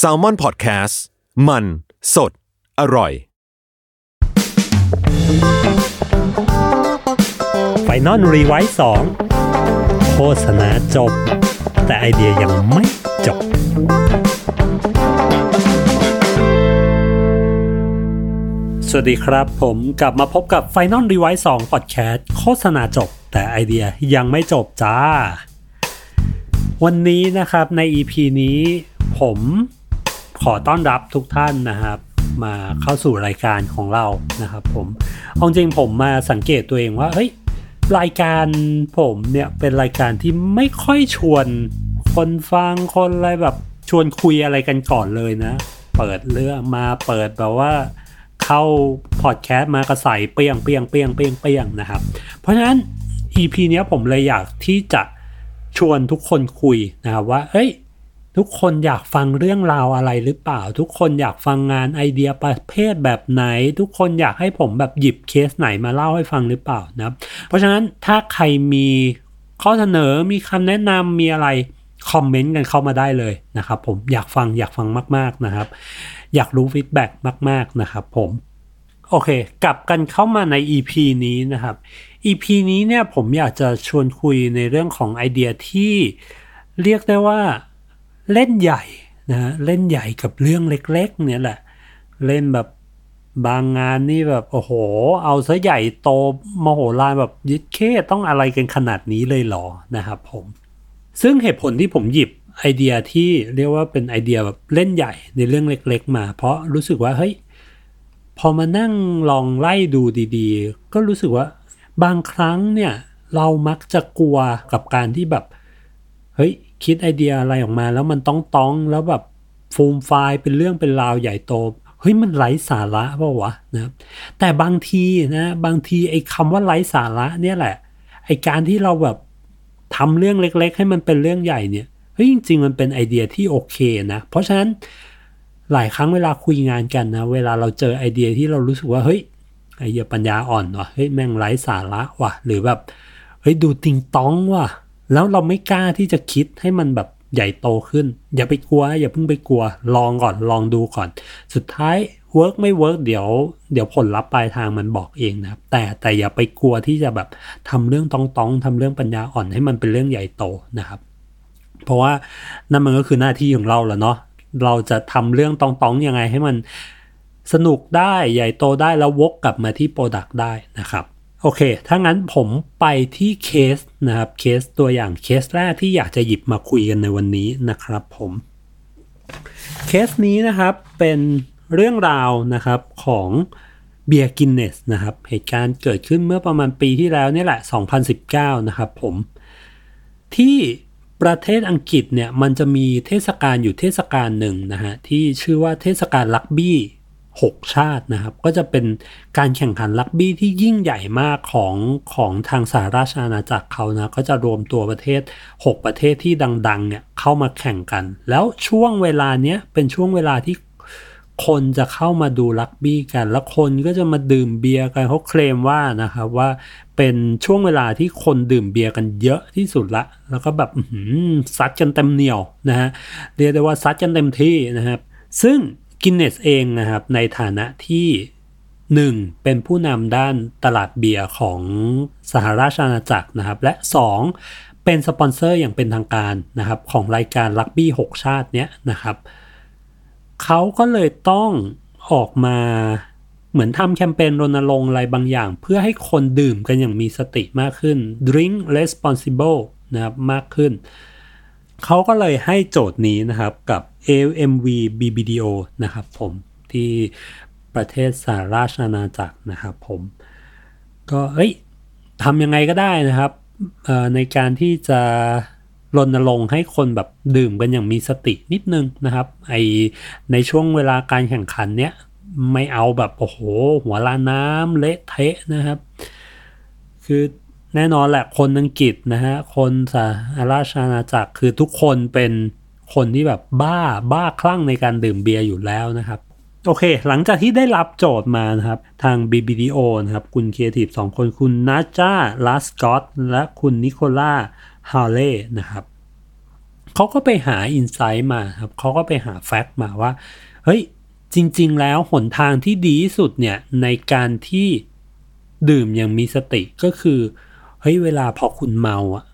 Salmon Podcast มัน สด อร่อย Final Revise สองโฆษณาจบ แต่ไอเดียยังไม่จบ สวัสดีครับ ผมกลับมาพบกับ Final r e w i s e 2 Podcast โฆษณาจบ แต่ไอเดียยังไม่จบจ้า วันนี้นะครับใน EP นี้ผมขอต้อนรับทุกท่านนะครับ มาเข้าสู่รายการของเรานะครับผมเอาจริงผมมาสังเกตตัวเองว่าเฮ้ยรายการผมเนี่ยเป็นรายการที่ไม่ค่อยชวนคนฟังคนอะไรแบบชวนคุยอะไรกันก่อนเลยนะ เปิดเรื่องมาเปิดแบบว่าเข้าพอดแคสต์มากระใสเปียงเปียงเปียงเปียงเปียงนะครับ เพราะฉะนั้น EP เนี้ยผมเลยอยากที่จะ ชวนทุกคนคุยนะครับว่าเอ้ย ทุกคนอยากฟังเรื่องราวอะไรหรือเปล่า ทุกคนอยากฟังงานไอเดียประเภทแบบไหน ทุกคนอยากให้ผมแบบหยิบเคสไหนมาเล่าให้ฟังหรือเปล่านะครับ เพราะฉะนั้นถ้าใครมีข้อเสนอมีคำแนะนำมีอะไรคอมเมนต์กันเข้ามาได้เลยนะครับ ผมอยากฟังอยากฟังมาก ๆนะครับ อยากรู้ฟีดแบ็กมาก ๆนะครับ ผม โอเค กลับกันเข้ามาใน EP นี้นะครับ EP นี้เนี่ยผมอยากจะชวนคุยในเรื่องของไอเดียที่เรียกได้ว่าเล่นใหญ่นะเล่นใหญ่กับเรื่องเล็ก ๆ เนี่ยแหละ เล่นแบบบางงานนี่แบบโอ้โห เอาซะใหญ่โตมโหฬารแบบยึดเคต้องอะไรกันขนาดนี้เลยหรอนะครับผม ซึ่งเหตุผลที่ผมหยิบไอเดียที่เรียกว่าเป็นไอเดียแบบเล่นใหญ่ในเรื่องเล็ก ๆ มา เพราะรู้สึกว่าเฮ้ยพอมานั่งลองไล่ดูดีๆ ก็รู้สึกว่า บางครั้งเนี่ยเรามักจะกลัวกับการที่แบบ เฮ้ย คิดไอเดียอะไรออกมา แล้วมันต้องต้องแล้วแบบฟูมไฟล์เป็นเรื่องเป็นราวใหญ่โตเฮ้ยมันไร้สาระเปล่าวะนะแต่บางทีนะบางทีไอ้คำว่าไร้สาระเนี่ยแหละไอ้การที่เราแบบทำเรื่องเล็ก ๆ ให้มันเป็นเรื่องใหญ่เนี่ยเฮ้ยจริง ๆ มันเป็นไอเดียที่โอเคนะ เพราะฉะนั้นหลายครั้งเวลาคุยงานกันนะ เวลาเราเจอไอเดียที่เรารู้สึกว่าเฮ้ย ไอเดียปัญญาอ่อนว่ะเฮ้ยแม่งไร้สาระว่ะ หรือแบบเฮ้ยดูติงต๊องว่ะ แล้วเราไม่กล้าที่จะคิดให้มันแบบใหญ่โตขึ้น อย่าไปกลัว อย่าเพิ่งไปกลัว ลองก่อนลองดูก่อน สุดท้าย work ไม่ work เดี๋ยว เดี๋ยวผลลัพธ์ปลายทางมันบอกเองนะครับ แต่แต่อย่าไปกลัวที่จะแบบทำเรื่องต๊องต๊องทำเรื่องปัญญาอ่อนให้มันเป็นเรื่องใหญ่โตนะครับ เพราะว่านั่นมันก็คือหน้าที่ของเราแหละเนาะเราจะทำเรื่องต๊องต๊องยังไงให้มัน สนุกได้ใหญ่โตได้แล้ววกกลับมาที่ product ได้นะครับโอเค ถ้างั้นผมไปที่เคสนะครับ เคสตัวอย่างเคสแรกที่อยากจะหยิบมาคุยกันในวันนี้นะครับผม เคสนี้นะครับเป็นเรื่องราวนะครับของเบียร์ Guinness นะครับ เหตุการณ์เกิดขึ้นเมื่อประมาณปีที่แล้วนี่แหละ 2019 นะครับผม ที่ประเทศอังกฤษเนี่ยมันจะมีเทศกาลอยู่เทศกาลหนึ่งนะฮะที่ชื่อว่าเทศกาลรักบี้ 6 ชาตินะครับ ก็จะเป็นการแข่งขันรักบี้ที่ยิ่งใหญ่มากของของทางสหราชอาณาจักรเขานะก็จะรวมตัวประเทศ 6 ประเทศที่ดังๆเนี่ยเข้ามาแข่งกัน แล้วช่วงเวลาเนี้ยเป็นช่วงเวลาที่คนจะเข้ามาดูลักบี้กัน แล้วคนก็จะมาดื่มเบียร์กันเขาเคลมว่านะครับว่าเป็นช่วงเวลาที่คนดื่มเบียร์กันเยอะที่สุดละ แล้วก็แบบซัดกันเต็มเหนียวนะฮะเรียกได้ว่าซัดกันเต็มที่นะครับซึ่ง กินเนสเองนะครับในฐานะที่ 1. เป็นผู้นำด้านตลาดเบียร์ของสหราชอาณาจักรนะครับ และ 2. เป็นสปอนเซอร์อย่างเป็นทางการนะครับ ของรายการรักบี้6ชาติเนี้ยนะครับเขาก็เลยต้องออกมาเหมือนทำแคมเปญรณรงค์อะไรบางอย่าง เพื่อให้คนดื่มกันอย่างมีสติมากขึ้น drink responsible นะครับมากขึ้น เขาก็เลยให้โจทย์นี้นะครับกับ AMV BBDO นะครับผมที่ประเทศสหราชอาณาจักรนะครับผม ก็เอ้ยทำยังไงก็ได้นะครับในการที่จะรณรงค์ให้คนแบบดื่มกันอย่างมีสตินิดนึงนะครับไอในช่วงเวลาการแข่งขันเนี้ยไม่เอาแบบ โอ้โห หัวลาน้ำเละเทะนะครับ คือแน่นอนแหละคนอังกฤษนะฮะคนสหราชอาณาจักรคือทุกคนเป็น คนที่แบบบ้าบ้าคลั่งในการดื่มเบียร์อยู่แล้วนะครับ โอเค หลังจากที่ได้รับโจทย์มานะครับ ทาง BBDO นะครับ คุณครีเอทีฟสองคนคุณ Nadja Lossgott และคุณ Nicholas Hulley นะครับเขาก็ไปหา insight มาครับเขาก็ไปหา fact มาว่า เฮ้ย จริง ๆ แล้วหนทางที่ดีที่สุดเนี่ย ในการที่ดื่มอย่างมีสติก็คือ เฮ้ย เวลาพอคุณเมาอะ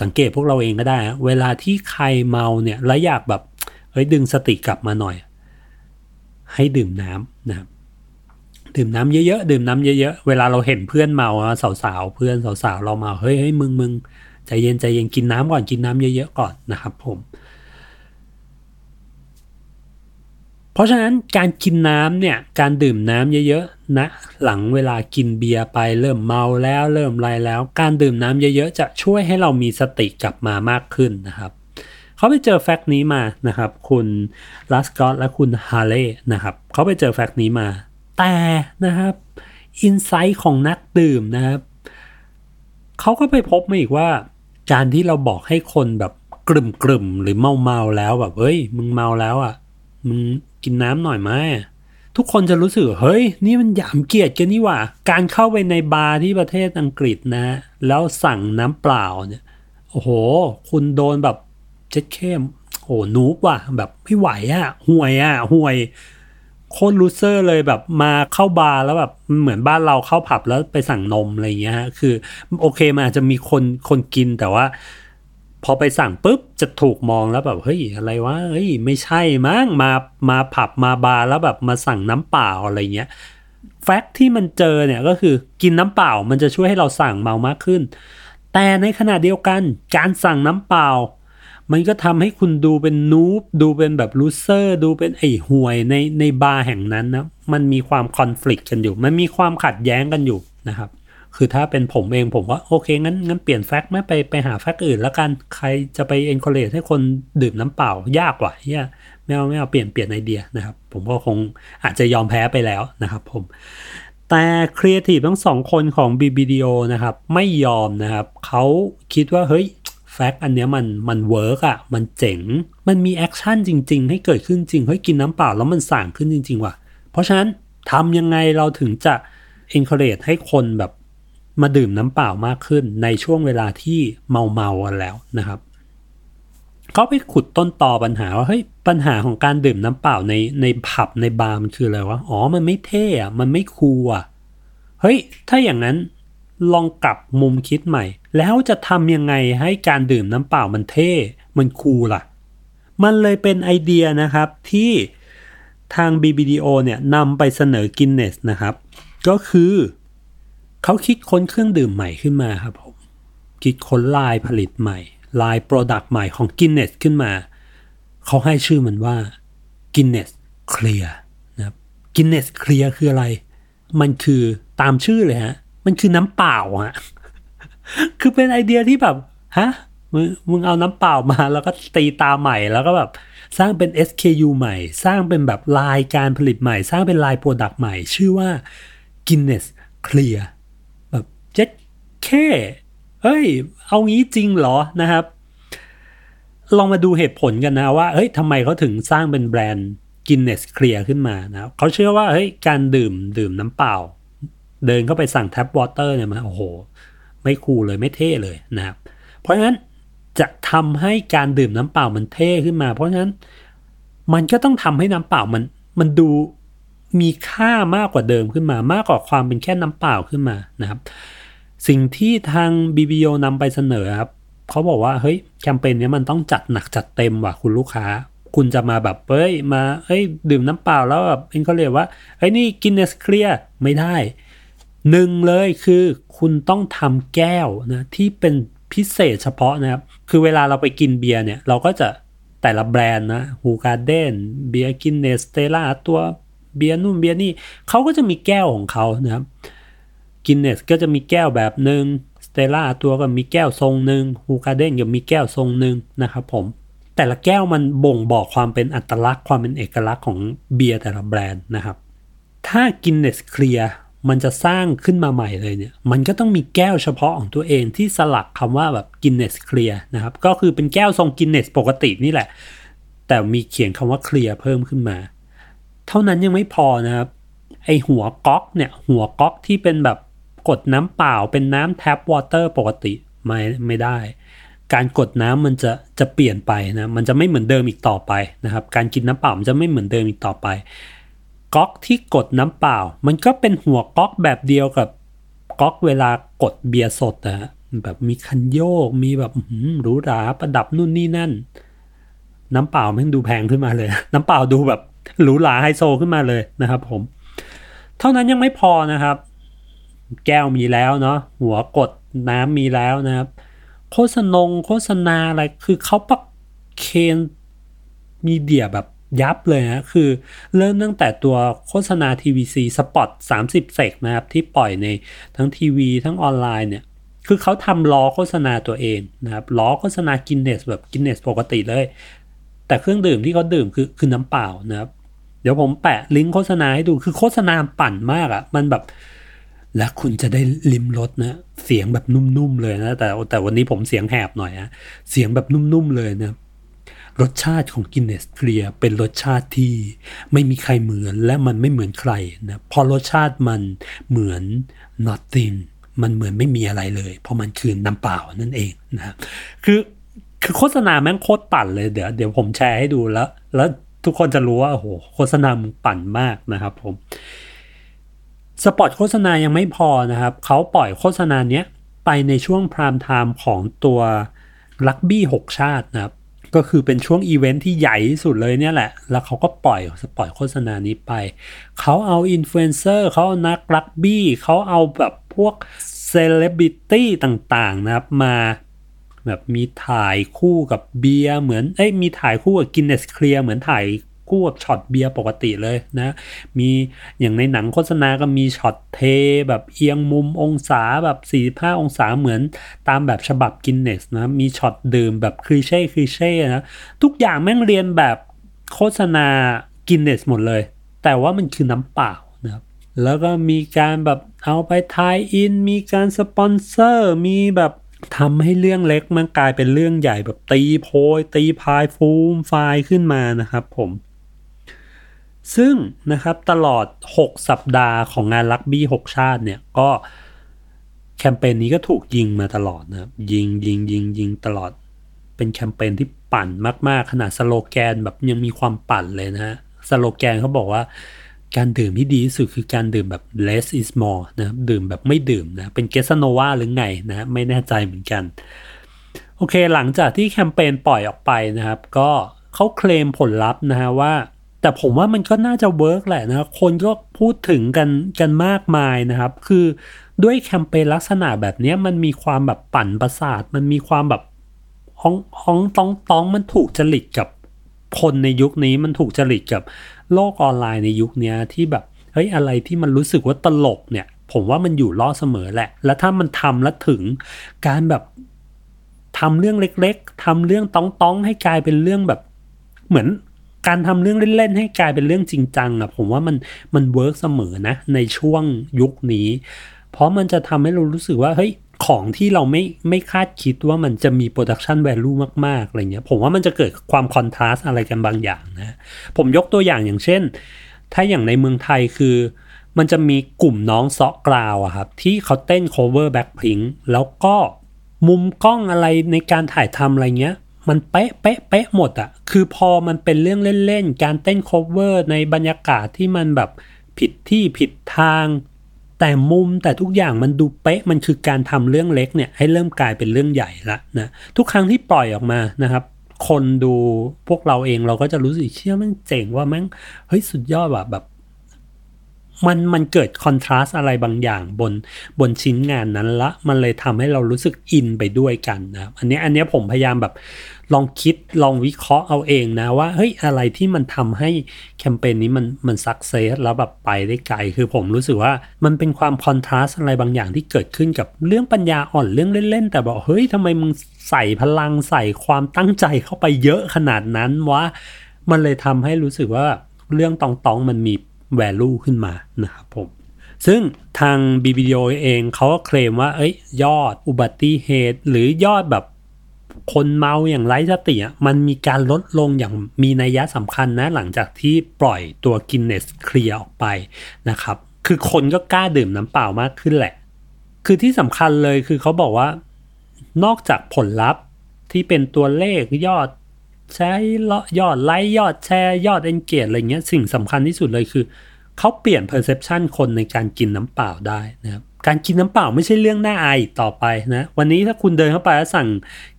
สังเกตพวกเราเองก็ได้ เวลาที่ใครเมาเนี่ยแล้วอยากแบบเฮ้ยดึงสติกลับมาหน่อย ให้ดื่มน้ำนะครับดื่มน้ำเยอะๆ ดื่มน้ำเยอะๆ เวลาเราเห็นเพื่อนเมาสาวๆ เพื่อนสาวๆ เราเมาเฮ้ยเฮ้ยมึงมึงใจเย็นใจเย็นกินน้ำก่อนกินน้ำเยอะๆ ก่อนนะครับผม เพ ราะฉะนั้นการกินน้ำเนี่ยการดื่มน้ำเยอะๆนะหลังเวลากินเบียร์ไปเริ่มเมาแล้วเริ่มไรแล้ว การดื่มน้ำเยอะๆ จะช่วยให้เรามีสติกลับมามากขึ้นนะครับเขาไปเจอ fact นี้มานะครับ คุณ Lossgott และคุณ Hulley นะครับเขาไปเจอ fact นี้มา แต่นะครับ insight ของนักดื่มนะครับเขาก็ไปพบมาอีกว่า การที่เราบอกให้คนแบบกรึ่มกรึ่มหรือเมาเมาแล้วแบบเฮ้ยมึงเมาแล้วอะมึง กินน้ำหน่อยไหมทุกคนจะรู้สึกเฮ้ย นี่มันหยามเกียรติกันนี่ว่า การเข้าไปในบาร์ที่ประเทศอังกฤษนะ แล้วสั่งน้ำเปล่าเนี่ยโอ้โห คุณโดนแบบ judge เข้มโอ้ noob ว่ะแบบไม่ไหวอะห่วยอะห่วยโคตร loser เลยแบบมาเข้าบาร์แล้วแบบเหมือนบ้านเราเข้าผับแล้วไปสั่งนมอะไรเงี้ยฮะคือ โอเคมันอาจจะมีคนคนกินแต่ว่า พอไปสั่งปุ๊บจะถูกมองแล้วแบบเฮ้ยอะไรวะเฮ้ยไม่ใช่มั้งมามาผับมาบาร์แล้วแบบมาสั่งน้ำเปล่าอะไรเงี้ยfact ที่มันเจอเนี่ยก็คือกินน้ำเปล่ามันจะช่วยให้เราสร่างเมามากขึ้น แต่ในขณะเดียวกันการสั่งน้ำเปล่า มันก็ทำให้คุณดูเป็น noob ดูเป็นแบบ loser ดูเป็นไอ้ห่วยในในบาร์แห่งนั้นนะมันมีความคอน FLICT กันอยู่ มันมีความขัดแย้งกันอยู่นะครับ คือถ้าเป็นผมเองผมว่าโอเคงั้นงั้นเปลี่ยน fact ไม่ไปไปหา fact อื่นแล้วกันใครจะไป encourage ให้คนดื่มน้ำเปล่ายากกว่าเหี้ยไม่เอาไม่เอาเปลี่ยนเปลี่ยนไอเดียนะครับ ผมก็คงอาจจะยอมแพ้ไปแล้วนะครับผมแต่ครีเอทีฟทั้งสองคนของ BBDO นะครับ ไม่ยอมนะครับ เขาคิดว่า เฮ้ย fact อันเนี้ยมันมัน work อะ มันเจ๋ง มันมี action จริง ๆ ให้เกิดขึ้นจริง เฮ้ย กินน้ำเปล่าแล้วมันสร่างขึ้นจริง ๆ ว่ะ เพราะฉะนั้นทำยังไงเราถึงจะ encourage ให้คนแบบ มาดื่มน้ำเปล่ามากขึ้นในช่วงเวลาที่เมาเมากันแล้วนะครับเขาไปขุดต้นตอปัญหาว่าเฮ้ยปัญหาของการดื่มน้ำเปล่าในในผับในบาร์มันคืออะไรวะอ๋อมันไม่เท่อะมันไม่คูลอะเฮ้ยถ้าอย่างนั้นลองกลับมุมคิดใหม่ แล้วจะทำยังไงให้การดื่มน้ำเปล่ามันเท่มันคูลล่ะ มันเลยเป็นไอเดียนะครับที่ทาง BBDO เนี่ยนำไปเสนอกินเนสนะครับ ก็คือ เขาคิดค้นเครื่องดื่มใหม่ขึ้นมาครับผมคิดค้นลายผลิตใหม่ line product ใหม่ของ Guinness ขึ้นมา เขาให้ชื่อมันว่า Guinness Clear นะครับ Guinness Clear คืออะไร มันคือตามชื่อเลยฮะ มันคือน้ำเปล่าอะคือเป็นไอเดียที่แบบฮะมึงมึงเอาน้ำเปล่ามาแล้วก็ตีตราใหม่แล้วก็แบบสร้างเป็น SKU ใหม่ สร้างเป็นแบบลายการผลิตใหม่ สร้างเป็น line product ใหม่ ชื่อว่า Guinness Clear แค่เฮ้ย เอางี้จริงเหรอนะครับ ลองมาดูเหตุผลกันนะว่าเฮ้ยทำไมเขาถึงสร้างเป็นแบรนด์ Guinness Clear ขึ้นมานะเขาเชื่อว่าเฮ้ยการดื่มดื่มน้ำเปล่า เดินเข้าไปสั่งแท็บวอเตอร์เนี่ยมันโอ้โห ไม่คูลเลยไม่เท่เลยนะครับ เพราะฉะนั้นจะทำให้การดื่มน้ำเปล่ามันเท่ขึ้นมา เพราะฉะนั้นมันก็ต้องทำให้น้ำเปล่ามันมันดูมีค่ามากกว่าเดิมขึ้นมามากกว่าความเป็นแค่น้ำเปล่าขึ้นมานะครับ สิ่งที่ทาง BBO นำไปเสนอครับเขาบอกว่าเฮ้ยแคมเปญนี้มันต้องจัดหนักจัดเต็มว่ะคุณลูกค้า คุณจะมาแบบเฮ้ยมาเฮ้ยดื่มน้ำเปล่าแล้วแบบเอ็นเขาเรียกว่าเฮ้ยนี่กินเนสเคลียไม่ได้หนึ่งเลยคือคุณต้องทำแก้วนะที่เป็นพิเศษเฉพาะนะครับ คือเวลาเราไปกินเบียร์เนี่ย เราก็จะแต่ละแบรนด์นะ Hoegaarden เบียร์ Guinness Stella Artois เบียร์นู่นเบียร์นี่เขาก็จะมีแก้วของเขานะครับ Guinness ก็จะมีแก้วแบบหนึ่ง Stella Artois ก็มีแก้วทรงหนึ่ง Hoegaarden ก็มีแก้วทรงหนึ่งนะครับผม แต่ละแก้วมันบ่งบอกความเป็นอัตลักษณ์ความเป็นเอกลักษณ์ของเบียร์แต่ละแบรนด์นะครับ ถ้า Guinness Clear มันจะสร้างขึ้นมาใหม่เลยเนี่ย มันก็ต้องมีแก้วเฉพาะของตัวเองที่สลักคำว่าแบบ Guinness Clear นะครับ ก็คือเป็นแก้วทรง Guinness ปกตินี่แหละ แต่มีเขียนคำว่า Clear เพิ่มขึ้นมา เท่านั้นยังไม่พอนะครับ ไอหัวก๊อกเนี่ย หัวก๊อกที่เป็นแบบ กดน้ำเปล่าเป็นน้ำ tap water ปกติไม่ไม่ได้ การกดน้ำมันจะจะเปลี่ยนไปนะมันจะไม่เหมือนเดิมอีกต่อไปนะครับ การกินน้ำเปล่ามันจะไม่เหมือนเดิมอีกต่อไปก๊อกที่กดน้ำเปล่า มันก็เป็นหัวก๊อกแบบเดียวกับก๊อกเวลากดเบียร์สดนะฮะแบบมีคันโยกมีแบบหรูหราประดับนู่นนี่นั่น น้ำเปล่าแม่งดูแพงขึ้นมาเลย น้ำเปล่าดูแบบหรูหราไฮโซขึ้นมาเลยนะครับผม เท่านั้นยังไม่พอนะครับ แก้วมีแล้วเนาะหัวกดน้ำมีแล้วนะครับ โฆษณงโฆษณาอะไรคือเขาปักเคน media แบบยับเลยนะคือเริ่มตั้งแต่ตัวโฆษณา TVC spot 30 sec นะครับ ที่ปล่อยในทั้งทีวีทั้งออนไลน์เนี่ย คือเขาทำล้อโฆษณาตัวเองนะครับล้อโฆษณากินเนสแบบกินเนสปกติเลย แต่เครื่องดื่มที่เขาดื่มคือคือน้ำเปล่านะครับ เดี๋ยวผมแปะลิงก์โฆษณาให้ดูคือโฆษณาปั่นมากอะ่ะมันแบบ และคุณจะได้ลิมรสนะเสียงแบบนุ่มๆเลยนะแต่แต่วันนี้ผมเสียงแหบหน่อยนะเสียงแบบนุ่มๆเลยนะรสชาติของกินเนสเคลียเป็นรสชาติที่ไม่มีใครเหมือนและมันไม่เหมือนใครนะพอรสชาติมันเหมือน nothing มันเหมือนไม่มีอะไรเลย เพราะมันคือน้ำเปล่านั่นเองนะคือคือโฆษณาแม่งโคตรปั่นเลยเดี๋ยวเดี๋ยวผมแชร์ให้ดูแล้ว แล้วทุกคนจะรู้ว่าโอ้โหโฆษณามึงปั่นมากนะครับผม สปอตโฆษณายังไม่พอนะครับ เขาปล่อยโฆษณาเนี้ยไปในช่วง prime time ของตัวรักบี้หกชาตินะครับ ก็คือเป็นช่วงอีเวนท์ที่ใหญ่ที่สุดเลยเนี่ยแหละ แล้วเขาก็ปล่อยสปอตโฆษณานี้ไป เขาเอาอินฟลูเอนเซอร์เขาเอานักรักบี้เขาเอาแบบพวกเซเลบริตี้ต่างๆนะครับมาแบบมีถ่ายคู่กับเบียร์เหมือนเอ้ยมีถ่ายคู่กับ Guinness Clear เหมือนถ่าย คู่กับช็อตเบียร์ปกติเลยนะ มีอย่างในหนังโฆษณาก็มีช็อตเทแบบเอียงมุมองศาแบบ 45 องศาเหมือนตามแบบฉบับ Guinness นะ มีช็อตดื่มแบบ cliché cliché นะ ทุกอย่างแม่งเรียนแบบโฆษณากินเนสหมดเลย แต่ว่ามันคือน้ำเปล่านะครับแล้วก็มีการแบบเอาไปทายอิน มีการสปอนเซอร์ มีแบบทำให้เรื่องเล็กมันกลายเป็นเรื่องใหญ่แบบตีโพยตีพายฟูมไฟขึ้นมานะครับผม ซึ่งนะครับตลอด 6 สัปดาห์ของงานลักบี้ 6 ชาติเนี่ยก็แคมเปญนี้ก็ถูกยิงมาตลอดนะครับยิงยิงยิงยิงตลอดเป็นแคมเปญที่ปั่นมากๆ ขนาดสโลแกนแบบยังมีความปั่นเลยนะฮะสโลแกนเขาบอกว่าการดื่มที่ดีที่สุดคือการดื่มแบบ less is more นะดื่มแบบไม่ดื่มนะเป็นคาสโนวาหรือไงนะไม่แน่ใจเหมือนกัน โอเคหลังจากที่แคมเปญปล่อยออกไปนะครับ ก็เขาเคลมผลลัพธ์นะฮะว่า แต่ผมว่ามันก็น่าจะ work แหละนะคนก็พูดถึงกันกันมากมายนะครับ คือด้วยแคมเปญลักษณะแบบนี้มันมีความแบบปั่นประสาท มันมีความแบบต๊องต๊องต๊องต๊องมันถูกจริตกับคนในยุคนี้มันถูกจริตกับโลกออนไลน์ในยุคนี้ที่แบบเฮ้ยอะไรที่มันรู้สึกว่าตลกเนี่ย ผมว่ามันอยู่รอดเสมอแหละ แล้วถ้ามันทำแล้วถึงการแบบทำเรื่องเล็ก ๆทำเรื่องต๊องๆให้กลายเป็นเรื่องแบบเหมือน การทำเรื่องเล่นๆให้กลายเป็นเรื่องจริงจังอะผมว่ามันมัน work เสมอนะ ในช่วงยุคนี้ เพราะมันจะทำให้เรารู้สึกว่าเฮ้ยของที่เราไม่ไม่คาดคิดว่ามันจะมี production value มาก ๆ อะไรเงี้ย ผมว่ามันจะเกิดความ contrast อะไรกันบางอย่างนะ ผมยกตัวอย่างอย่างเช่น ถ้าอย่างในเมืองไทยคือ มันจะมีกลุ่มน้องเซาะกราวอะครับ ที่เขาเต้น cover Blackpink แล้วก็มุมกล้องอะไรในการถ่ายทำอะไรเงี้ย มันเป๊ะเป๊ะเป๊ะหมดอะคือพอมันเป็นเรื่องเล่นๆ การเต้น cover ในบรรยากาศที่มันแบบผิดที่ผิดทาง แต่มุมแต่ทุกอย่างมันดูเป๊ะมันคือการทำเรื่องเล็กเนี่ยให้เริ่มกลายเป็นเรื่องใหญ่ละนะทุกครั้งที่ปล่อยออกมานะครับ คนดูพวกเราเองเราก็จะรู้สึกเชื่อมันเจ๋งว่าแม่งเฮ้ยสุดยอดแบบแบบ มันมันเกิดคอนทราสอะไรบางอย่างบนบนชิ้นงานนั้นละ มันเลยทำให้เรารู้สึกอินไปด้วยกันนะอันนี้อันนี้ผมพยายามแบบลองคิดลองวิเคราะห์เอาเองนะว่าเฮ้ยอะไรที่มันทำให้แคมเปญนี้มันมันสักเซสแล้วแบบไปได้ไกล คือผมรู้สึกว่ามันเป็นความคอนทราสอะไรบางอย่างที่เกิดขึ้นกับเรื่องปัญญาอ่อนเรื่องเล่นๆ แต่บอกเฮ้ยทำไมมึงใส่พลังใส่ความตั้งใจเข้าไปเยอะขนาดนั้นวะมันเลยทำให้รู้สึกว่าเรื่องตองๆมันมี value ขึ้นมานะครับผมซึ่งทาง BBDO เองเขาก็เคลมว่าเอ้ยยอดอุบัติเหตุ หรือยอดแบบคนเมาอย่างไร้สติอะมันมีการลดลงอย่างมีนัยยะสำคัญนะ หลังจากที่ปล่อยตัวกินเนสเคลียออกไปนะครับ คือคนก็กล้าดื่มน้ำเปล่ามากขึ้นแหละ คือที่สำคัญเลยคือเขาบอกว่านอกจากผลลัพธ์ที่เป็นตัวเลขยอด ใช้ยอดไลค์ยอดแชร์ยอดเอนเกจอะไรเงี้ยสิ่งสำคัญที่สุดเลยคือ เขาเปลี่ยน perception คนในการกินน้ำเปล่าได้นะครับการกินน้ำเปล่าไม่ใช่เรื่องน่าอายต่อไปนะ วันนี้ถ้าคุณเดินเข้าไปแล้วสั่ง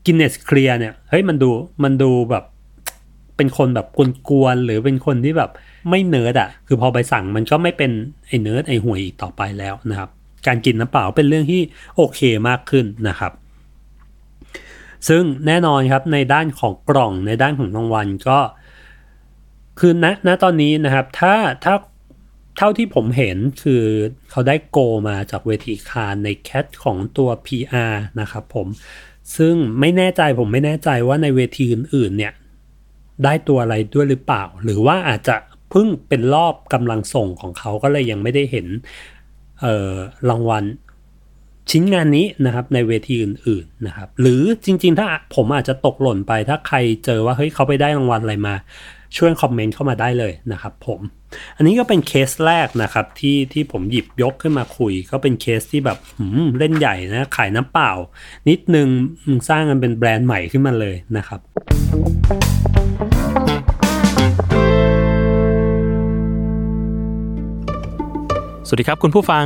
Guinness Clear เนี่ยเฮ้ยมันดูมันดูแบบเป็นคนแบบกวนๆหรือเป็นคนที่แบบไม่เนิร์ดอะคือพอไปสั่งมันก็ไม่เป็นไอเนิร์ดไอห่วยอีกต่อไปแล้วนะครับ การกินน้ำเปล่าเป็นเรื่องที่โอเคมากขึ้นนะครับ ซึ่งแน่นอนครับในด้านของกล่องในด้านของรางวัลก็ คือณณตอนนี้นะครับ ถ้าถ้าเท่าที่ผมเห็นคือเขาได้โกมาจากเวทีคารในแคทของตัว PR นะครับผมซึ่งไม่แน่ใจผมไม่แน่ใจว่าในเวทีอื่นๆเนี่ยได้ตัวอะไรด้วยหรือเปล่า หรือว่าอาจจะเพิ่งเป็นรอบกำลังส่งของเขาก็เลยยังไม่ได้เห็นรางวัล ชิ้นงานนี้นะครับในเวทีอื่นๆนะครับหรือจริง ๆ ถ้าผมอาจจะตกหล่นไปถ้าใครเจอว่าเฮ้ยเขาไปได้รางวัลอะไรมาช่วยคอมเมนต์เข้ามาได้เลยนะครับผม อันนี้ก็เป็นเคสแรกนะครับที่ที่ผมหยิบยกขึ้นมาคุย ก็เป็นเคสที่แบบเล่นใหญ่นะ ขายน้ำเปล่า นิดนึงสร้างกันเป็นแบรนด์ใหม่ขึ้นมาเลยนะครับ สวัสดีครับคุณผู้ฟัง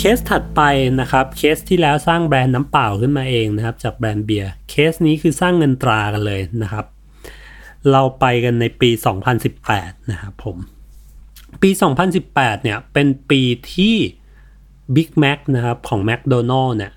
เคสถัดไปนะครับเคสที่แล้วสร้างแบรนด์น้ำเปล่าขึ้นมาเองนะครับ จากแบรนด์เบียร์เคสนี้คือสร้างเงินตรากันเลยนะครับ เราไปกันในปี 2018 นะครับผม ปี 2018 เนี่ยเป็นปีที่ Big Mac นะครับของ McDonald เนี่ย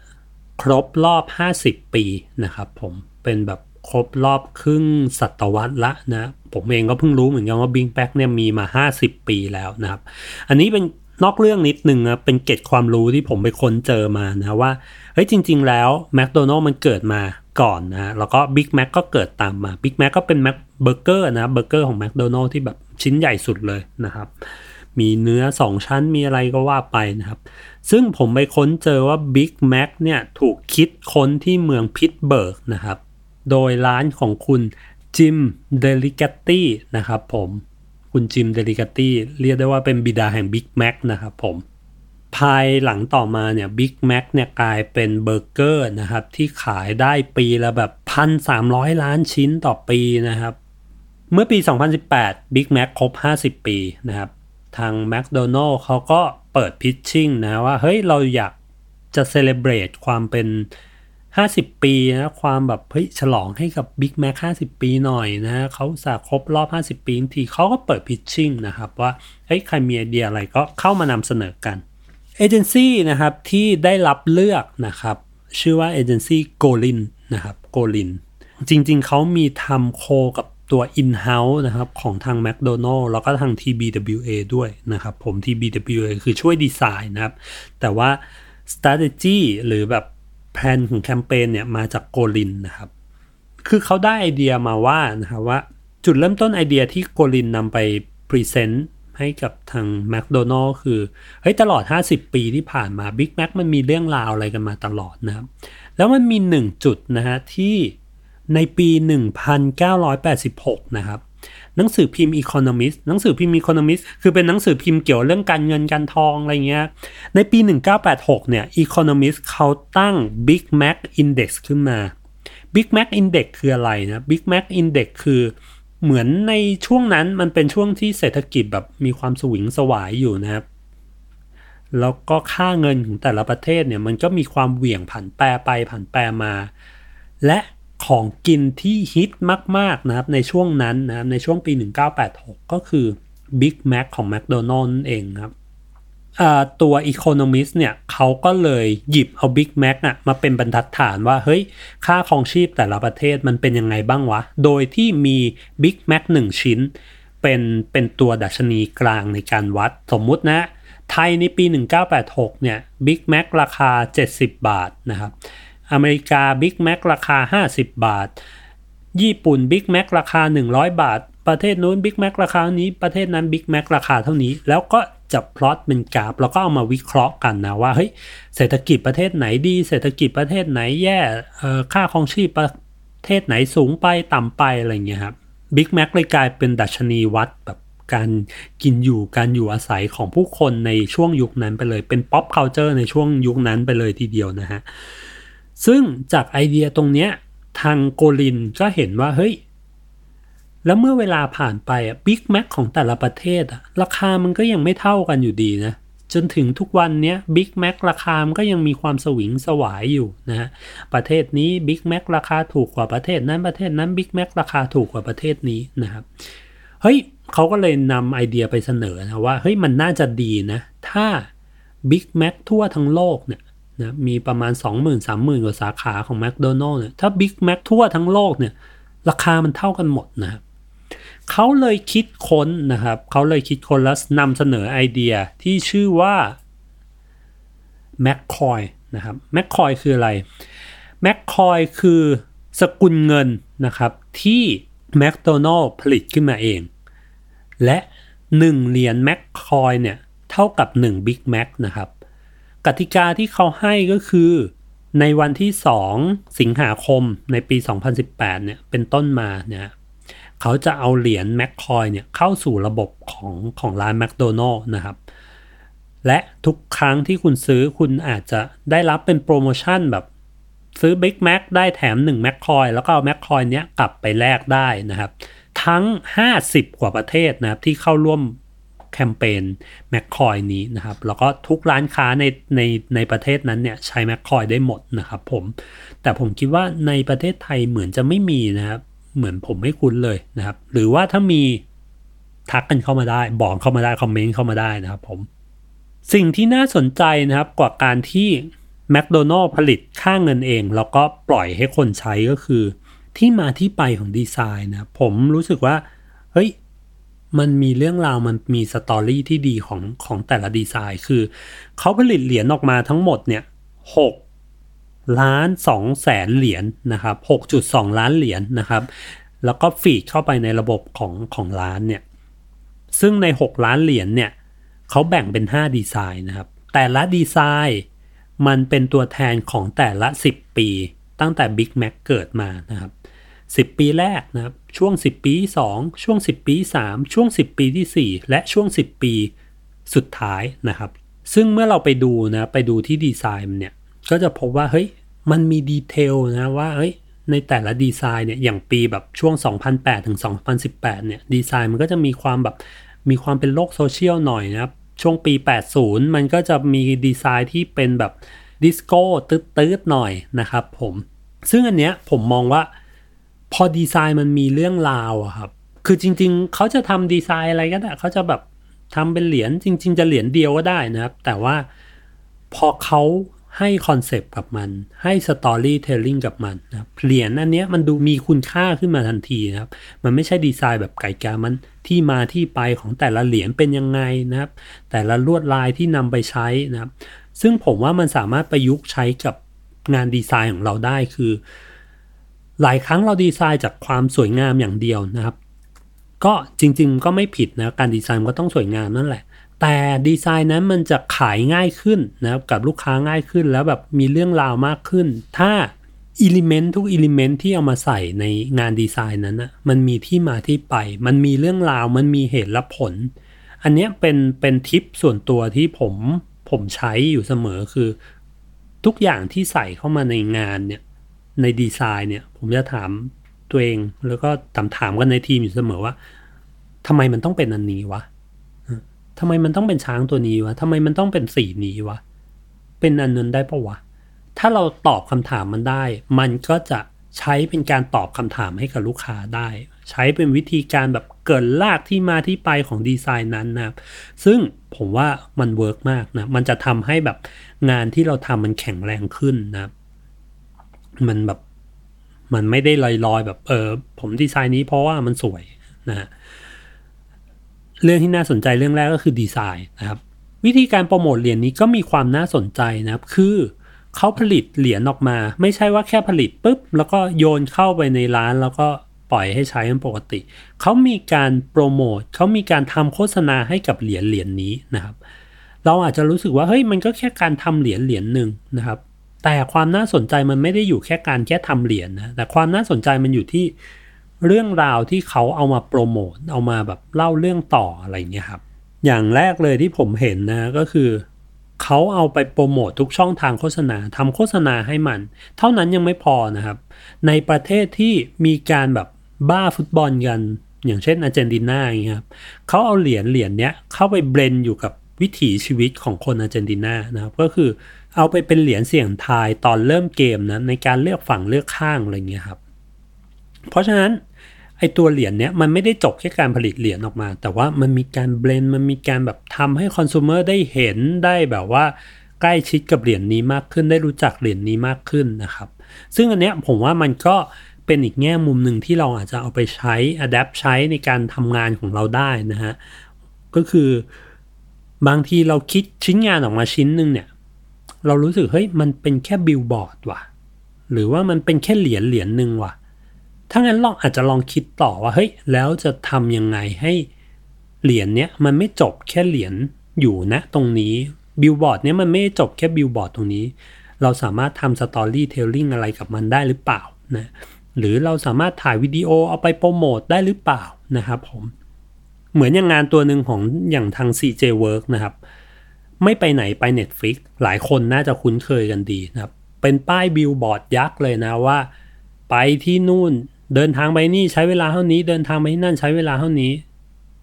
ครบรอบ 50 ปีนะครับผมเป็นแบบครบรอบครึ่งศตวรรษละนะผมเองก็เพิ่งรู้เหมือนกันว่า Big Mac เนี่ยมีมา 50 ปีแล้วนะครับ อันนี้เป็น นอกเรื่องนิดนึงนะเป็นเกร็ดความรู้ที่ผมไปค้นเจอมานะว่าเฮ้ยจริง ๆ แล้วแมคโดนัลด์มันเกิดมาก่อนนะแล้วก็บิ๊กแม็กก็เกิดตามมาบิ๊กแม็กก็เป็นแม็กเบอร์เกอร์นะเบอร์เกอร์ของแมคโดนัลด์ที่แบบชิ้นใหญ่สุดเลยนะครับ มีเนื้อ 2 ชั้นมีอะไรก็ว่าไปนะครับ ซึ่งผมไปค้นเจอว่า Big Mac เนี่ยถูกคิดค้นที่เมืองพิตต์สเบิร์กนะครับ โดยร้านของคุณจิมDelligatti นะครับผม คุณ Jim Delligatti เรียกได้ว่าเป็นบิดาแห่ง Big Mac นะครับผม ภายหลังต่อมาเนี่ย Big Mac เนี่ยกลายเป็นเบอร์เกอร์นะครับ ที่ขายได้ปีละแบบพันสามร้อยล้านชิ้นต่อปีนะครับ เมื่อปี 2018 Big Mac ครบ 50 ปีนะครับ ทาง McDonald เขาก็เปิด pitching นะว่า เฮ้ย เราอยากจะ celebrate ความเป็น 50ปีนะความแบบเฮ้ยฉลองให้กับ Big Mac 50 ปีหน่อยนะเขาสาครบรอบ 50 ปีทีเขาก็เปิดพิชชิ่งนะครับว่าเฮ้ยใครมีไอเดียอะไรก็เข้ามานำเสนอกันเอเจนซี่นะครับที่ได้รับเลือกนะครับชื่อว่าเอเจนซี่โกลินนะครับโกลินจริงๆ เขามีทำโคกับตัว in-house นะครับของทาง McDonald แล้วก็ทาง TBWA ด้วยนะครับผม TBWA คือช่วยดีไซน์นะครับแต่ว่า strategy หรือแบบ แผนของแคมเปญเนี่ยมาจาก Golin นะครับ คือเขาได้ไอเดียมาว่านะครับว่าจุดเริ่มต้นไอเดียที่ Golin นำไป present ให้กับทางแมคโดนัลล์คือเฮ้ยตลอด 50 ปีที่ผ่านมา Big Mac มันมีเรื่องราวอะไรกันมาตลอดนะครับ แล้วมันมี 1 จุดนะฮะที่ในปี 1986 นะครับ หนังสือพิมพ์ Economist หนังสือพิมพ์ Economist คือเป็นหนังสือพิมพ์เกี่ยวเรื่องการเงินการทองอะไรเงี้ย ในปี 1986 เนี่ย Economist เขาตั้ง Big Mac Index ขึ้นมา Big Mac Index คืออะไรนะ Big Mac Index คือเหมือนในช่วงนั้นมันเป็นช่วงที่เศรษฐกิจแบบมีความสวิงสวายอยู่นะครับ แล้วก็ค่าเงินของแต่ละประเทศเนี่ยมันก็มีความเหวี่ยงผันแปรไปผันแปรมา และ ของกินที่ฮิตมาก ๆ นะครับ ในช่วงนั้นนะครับ ในช่วงปี 1986 ก็คือ Big Mac ของ McDonald's นั่นเองครับตัว Economist เนี่ยเขาก็เลยหยิบเอา Big Mac อะมาเป็นบรรทัดฐานว่า เฮ้ย ค่าครองชีพแต่ละประเทศมันเป็นยังไงบ้างวะ โดยที่มี Big Mac 1 ชิ้น เป็นเป็นตัวดัชนีกลางในการวัด สมมุตินะ ไทยในปี 1986 เนี่ยบิ๊กแม็กราคา 70 บาทนะครับ อเมริกาบิ๊กแม็กราคา 50 บาท ญี่ปุ่น Big Mac ราคา 100 บาท ประเทศนู้น Big Mac ราคานี้ประเทศนั้น Big Mac ราคาเท่านี้ แล้วก็จะพลอตเป็นกราฟแล้วก็เอามาวิเคราะห์กันนะว่าเฮ้ยเศรษฐกิจประเทศไหนดี เศรษฐกิจประเทศไหนแย่ค่าครองชีพประเทศไหนสูงไปต่ำไปอะไรเงี้ยครับ Big Mac เลยกลายเป็นดัชนีวัดแบบการกินอยู่การอยู่อาศัยของผู้คนในช่วงยุคนั้นไปเลย เป็น pop culture ในช่วงยุคนั้นไปเลยทีเดียวนะฮะ ซึ่งจากไอเดียตรงเนี้ยทาง Golin ก็เห็นว่าเฮ้ย แล้วเมื่อเวลาผ่านไปอะ Big Mac ของแต่ละประเทศอะราคามันก็ยังไม่เท่ากันอยู่ดีนะ จนถึงทุกวันนี้ Big Mac ราคามันก็ยังมีความสวิงสวายอยู่นะฮะประเทศนี้ Big Mac ราคาถูกกว่าประเทศนั้นประเทศนั้น Big Mac ราคาถูกกว่าประเทศนี้นะครับเฮ้ยเขาก็เลยนำไอเดียไปเสนอนะว่าเฮ้ยมันน่าจะดีนะ ถ้าบิ๊กแม็กทั่วทั้งโลกเนี่ย นะมีประมาณ 20,000-30,000 กว่าสาขาของแมคโดนัลล์เนี่ยถ้าบิ๊กแม็กทั่วทั้งโลกเนี่ยราคามันเท่ากันหมดนะครับเขาเลยคิดค้นนะครับเขาเลยคิดค้นและนำเสนอไอเดียที่ชื่อว่า m c c o y นะครับ m c c o y คืออะไร m c c o y คือสกุลเงินนะครับที่แมคโดนัลล์ผลิตขึ้นมาเอง และ 1 เหรียญแมคคอยเนี่ยเท่ากับ 1 Big Mac นะครับ กติกาที่เขาให้ก็คือ ในวันที่ 2 สิงหาคมในปี 2018 เนี่ยเป็นต้นมาเนี่ยเขาจะเอาเหรียญแมคคอยเนี่ยเข้าสู่ระบบของของร้านแมคโดนัลล์นะครับ และทุกครั้งที่คุณซื้อคุณอาจจะได้รับเป็นโปรโมชั่นแบบซื้อ Big Mac ได้แถม1 Mac Coin แล้วก็เอา Mac Coin เนี้ยกลับไปแลกได้นะครับ ทั้ง 50 กว่าประเทศนะครับที่เข้าร่วม แคมเปญ Mac Coin นี้นะครับ แล้วก็ทุกร้านค้าในในในประเทศนั้นเนี่ยใช้ Mac Coin ได้หมดนะครับผม แต่ผมคิดว่าในประเทศไทยเหมือนจะไม่มีนะครับ เหมือนผมไม่คุ้นเลยนะครับ หรือว่าถ้ามีทักกันเข้ามาได้ บอกเข้ามาได้ คอมเมนต์เข้ามาได้นะครับผม สิ่งที่น่าสนใจนะครับกว่าการที่แมคโดนัลล์ผลิตค่าเงินเอง แล้วก็ปล่อยให้คนใช้ก็คือ ที่มาที่ไปของดีไซน์นะผมรู้สึกว่า เฮ้ย มันมีเรื่องราวมันมีสตอรี่ที่ดีของของแต่ละดีไซน์คือ เขาผลิตเหรียญออกมาทั้งหมดเนี่ยหกล้านสองแสนเหรียญนนะครับหกจุดสองล้านเหรียญนนะครับ แล้วก็ฟีดเข้าไปในระบบของของร้านเนี่ยซึ่งใน 6 ล้านเหรียญเนี่ยเขาแบ่งเป็น 5 ดีไซน์นะครับ แต่ละดีไซน์มันเป็นตัวแทนของแต่ละ 10 ปี ตั้งแต่ Big Mac เกิดมานะครับ 10 ปีแรกนะครับ ช่วง 10 ปี 2 ช่วง 10 ปี 3 ช่วง 10 ปีที่ 4 และช่วง 10 ปีสุดท้ายนะครับ ซึ่งเมื่อเราไปดูนะไปดูที่ดีไซน์มันเนี่ยก็จะพบว่าเฮ้ยมันมี detail นะว่าเฮ้ยในแต่ละดีไซน์เนี่ยอย่างปีแบบช่วง 2008 ถึง 2018 เนี่ยดีไซน์มันก็จะมีความแบบมีความเป็นโลกโซเชียลหน่อยนะครับ ช่วงปี 80 มันก็จะมีดีไซน์ที่เป็นแบบดิสโก้ตืดๆหน่อยนะครับผม ซึ่งอันเนี้ยผมมองว่า พอดีไซน์มันมีเรื่องราวอะครับ คือจริง ๆ เขาจะทำดีไซน์อะไรก็ได้เขาจะแบบทำเป็นเหรียญจริง ๆ จะเหรียญเดียวก็ได้นะครับ แต่ว่าพอเขาให้คอนเซปต์กับมัน ให้ storytelling กับมันนะเหรียญอันเนี้ยมันดูมีคุณค่าขึ้นมาทันทีนะครับ มันไม่ใช่ดีไซน์แบบไก่กามันที่มาที่ไปของแต่ละเหรียญเป็นยังไงนะครับ แต่ละลวดลายที่นำไปใช้นะครับ ซึ่งผมว่ามันสามารถประยุกต์ใช้กับงานดีไซน์ของเราได้คือ หลายครั้งเราดีไซน์จากความสวยงามอย่างเดียวนะครับ ก็จริงๆก็ไม่ผิดนะการดีไซน์ก็ต้องสวยงามนั่นแหละ แต่ดีไซน์นั้นมันจะขายง่ายขึ้นนะครับกับลูกค้าง่ายขึ้นแล้วแบบมีเรื่องราวมากขึ้น ถ้า element ทุก element ที่เอามาใส่ในงานดีไซน์นั้นนะมันมีที่มาที่ไป มันมีเรื่องราวมันมีเหตุและผล อันนี้เป็นเป็นทิปส่วนตัวที่ผมผมใช้อยู่เสมอคือ ทุกอย่างที่ใส่เข้ามาในงานเนี่ย ในดีไซน์เนี่ย ผมจะถามตัวเอง แล้วก็ถามถามกันในทีมอยู่เสมอว่าทำไมมันต้องเป็นอันนี้วะทำไมมันต้องเป็นช้างตัวนี้วะทำไมมันต้องเป็นสีนี้วะเป็นอันนั้นได้ปะวะถ้าเราตอบคำถามมันได้ มันก็จะใช้เป็นการตอบคำถามให้กับลูกค้าได้ ใช้เป็นวิธีการแบบเกิดลากที่มาที่ไปของดีไซน์นั้นนะซึ่งผมว่ามัน work มากนะ มันจะทำให้แบบงานที่เราทำมันแข็งแรงขึ้นนะครับ มันแบบมันไม่ได้ลอยๆแบบ เออผมดีไซน์นี้เพราะว่ามันสวยนะฮะเรื่องที่น่าสนใจเรื่องแรกก็คือดีไซน์นะครับ วิธีการโปรโมทเหรียญนี้ก็มีความน่าสนใจนะครับ คือเขาผลิตเหรียญออกมา ไม่ใช่ว่าแค่ผลิตปุ๊บ แล้วก็โยนเข้าไปในร้านแล้วก็ปล่อยให้ใช้เป็นปกติ เขามีการโปรโมทเขามีการทำโฆษณาให้กับเหรียญเหรียญนี้นะครับ เราอาจจะรู้สึกว่าเฮ้ยมันก็แค่การทำเหรียญเหรียญหนึ่งนะครับ แต่ความน่าสนใจมันไม่ได้อยู่แค่การแค่ทำเหรียญนะแต่ความน่าสนใจมันอยู่ที่เรื่องราวที่เขาเอามาโปรโมทเอามาแบบเล่าเรื่องต่ออะไรเงี้ยครับอย่างแรกเลยที่ผมเห็นนะก็คือเขาเอาไปโปรโมททุกช่องทางโฆษณาทำโฆษณาให้มัน เท่านั้นยังไม่พอนะครับ ในประเทศที่มีการแบบบ้าฟุตบอลกัน อย่างเช่นอาร์เจนตินาอย่างเงี้ยครับเขาเอาเหรียญเหรียญเนี้ยเข้าไปเบรนอยู่กับวิถีชีวิตของคนอาร์เจนตินานะครับก็คือเเอาไปเป็นเหรียญเสี่ยงทายตอนเริ่มเกมนะในการเลือกฝั่งเลือกข้างอะไรเงี้ยครับ เพราะฉะนั้นไอตัวเหรียญเนี้ยมันไม่ได้จบแค่การผลิตเหรียญออกมา แต่ว่ามันมีการเบลนมันมีการแบบทำให้คอน sumer ได้เห็นได้แบบว่าใกล้ชิดกับเหรียญนี้มากขึ้น ได้รู้จักเหรียญนี้มากขึ้นนะครับ ซึ่งอันเนี้ยผมว่ามันก็เป็นอีกแง่มุมหนึ่งที่เราอาจจะเอาไปใช้ adapt ใช้ในการทำงานของเราได้นะฮะ ก็คือบางทีเราคิดชิ้นงานออกมาชิ้นหนึ่งเนี่ย เรารู้สึกเฮ้ยมันเป็นแค่บิลบอร์ดว่ะ หรือว่ามันเป็นแค่เหรียญเหรียญหนึ่งว่ะ ถ้างั้นลองอาจจะลองคิดต่อว่าเฮ้ยแล้วจะทำยังไงให้เหรียญเนี้ยมันไม่จบแค่เหรียญอยู่นะตรงนี้บิลบอร์ดเนี้ยมันไม่จบแค่บิลบอร์ดตรงนี้ เราสามารถทำ storytelling อะไรกับมันได้หรือเปล่านะหรือเราสามารถถ่ายวิดีโอเอาไปโปรโมทได้หรือเปล่านะครับผมเหมือนอย่างงานตัวหนึ่งของอย่างทาง CJ WORX นะครับ ไม่ไปไหนไป Netflix หลายคนน่าจะคุ้นเคยกันดีนะครับ เป็นป้ายบิลบอร์ดยักษ์เลยนะว่า ไปที่นู่นเดินทางไปนี่ใช้เวลาเท่านี้เดินทางไปที่นั่นใช้เวลาเท่านี้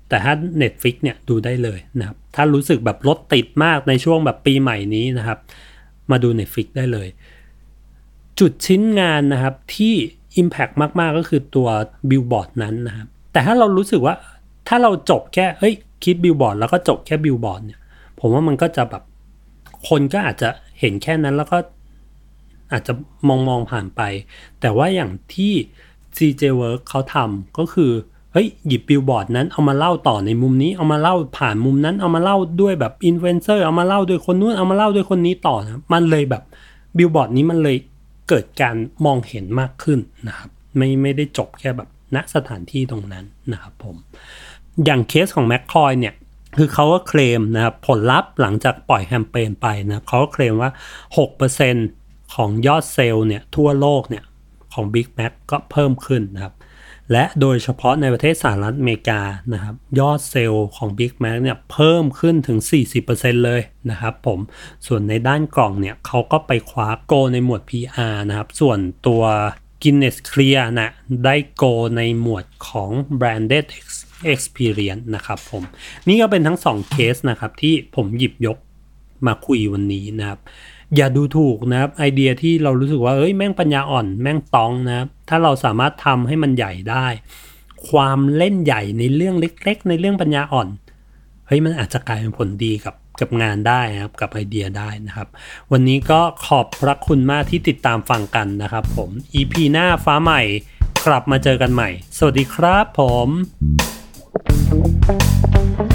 แต่ถ้า Netflix เนี่ยดูได้เลยนะครับ ถ้ารู้สึกแบบรถติดมากในช่วงแบบปีใหม่นี้นะครับ มาดู Netflix ได้เลย จุดชิ้นงานนะครับที่ Impact มาก ๆ ก็คือตัวบิลบอร์ดนั้นนะครับ แต่ถ้าเรารู้สึกว่าถ้าเราจบแค่เฮ้ยคิดบิลบอร์ดแล้วก็จบแค่บิลบอร์ดเนี่ย ผมว่ามันก็จะแบบ คนก็อาจจะเห็นแค่นั้นแล้วก็อาจจะมองมองผ่านไป แต่ว่าอย่างที่ CJ WORX เขาทำก็คือเฮ้ยหยิบบิลบอร์ดนั้นเอามาเล่าต่อในมุมนี้เอามาเล่าผ่านมุมนั้นเอามาเล่าด้วยแบบอินฟลูเอนเซอร์เอามาเล่าด้วยคนนู้นเอามาเล่าด้วยคนนี้ต่อนะมันเลยแบบบิลบอร์ดนี้มันเลยเกิดการมองเห็นมากขึ้นนะครับไม่ไม่ได้จบแค่แบบณสถานที่ตรงนั้นนะครับผม อย่างเคสของแมคคอยเนี่ย คือเขาก็เคลมนะครับผลลัพธ์หลังจากปล่อยแคมเปญไปนะเขาก็เคลมว่า 6%ของยอดเซลล์เนี่ยทั่วโลกเนี่ยของ Big Mac ก็เพิ่มขึ้นนะครับ และโดยเฉพาะในประเทศสหรัฐอเมริกานะครับยอดเซลล์ของ Big Mac เนี่ยเพิ่มขึ้นถึง 40%เลยนะครับผมส่วนในด้านกล่องเนี่ยเขาก็ไปคว้าโกในหมวด PR นะครับส่วนตัว Guinness Clear นะได้โกในหมวดของ Branded Experience นะครับผม นี่ก็เป็นทั้ง 2 เคสนะครับที่ผมหยิบยกมาคุยวันนี้นะครับ อย่าดูถูกนะครับไอเดียที่เรารู้สึกว่าเอ้ยแม่งปัญญาอ่อนแม่งตองนะครับถ้าเราสามารถทำให้มันใหญ่ได้ ความเล่นใหญ่ในเรื่องเล็ก ๆ ในเรื่องปัญญาอ่อนเฮ้ยมันอาจจะกลายเป็นผลดีกับกับงานได้นะครับกับไอเดียได้นะครับ วันนี้ก็ขอบพระคุณมากที่ติดตามฟังกันนะครับผม EP หน้าฟ้าใหม่กลับมาเจอกันใหม่ สวัสดีครับผม Thank you.